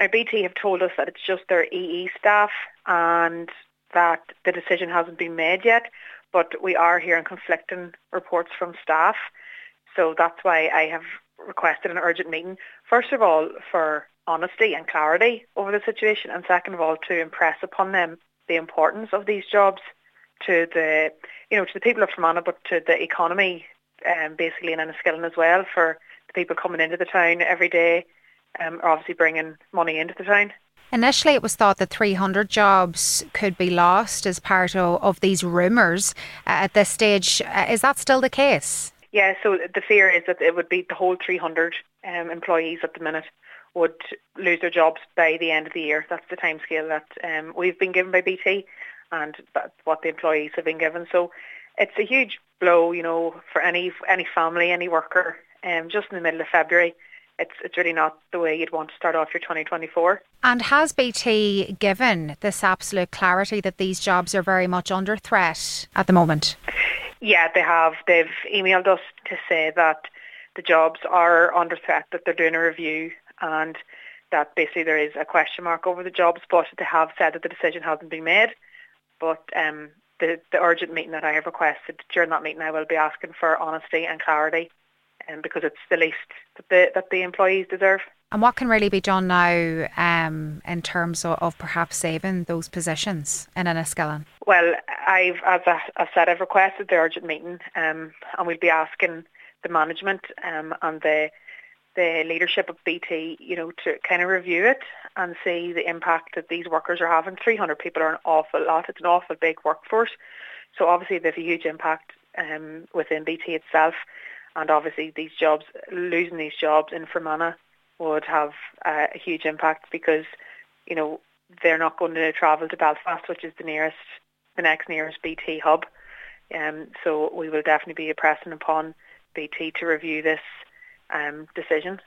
Now BT have told us that it's just their EE staff and that the decision hasn't been made yet, but we are hearing conflicting reports from staff. So that's why I have requested an urgent meeting, first of all for honesty and clarity over the situation and second of all to impress upon them the importance of these jobs to the you know to the people of Fermanagh but to the economy um, basically in Enniskillen as well for the people coming into the town every day um, are obviously bringing money into the town. Initially, it was thought that 300 jobs could be lost as part of, of these rumours. Uh, at this stage, uh, is that still the case? Yeah, so the fear is that it would be the whole 300 um, employees at the minute would lose their jobs by the end of the year. That's the timescale that um, we've been given by BT and that's what the employees have been given. So it's a huge blow, you know, for any any family, any worker, um, just in the middle of February it's it's really not the way you'd want to start off your 2024. And has BT given this absolute clarity that these jobs are very much under threat at the moment? Yeah, they have. They've emailed us to say that the jobs are under threat, that they're doing a review and that basically there is a question mark over the jobs, but they have said that the decision hasn't been made. But um, the, the urgent meeting that I have requested, during that meeting I will be asking for honesty and clarity um, because it's the least that the, that the employees deserve. And what can really be done now um, in terms of, of, perhaps saving those positions in Enniskillen? Well, I've, as I, have said, I've requested the urgent meeting um, and we'll be asking the management um, and the the leadership of BT, you know, to kind of review it and see the impact that these workers are having. 300 people are an awful lot. It's an awful big workforce. So obviously there's a huge impact um, within BT itself and obviously these jobs, losing these jobs in Fermanagh would have uh, a huge impact because, you know, they're not going to travel to Belfast, which is the nearest, the next nearest BT hub. Um, so we will definitely be pressing upon BT to review this um, decision.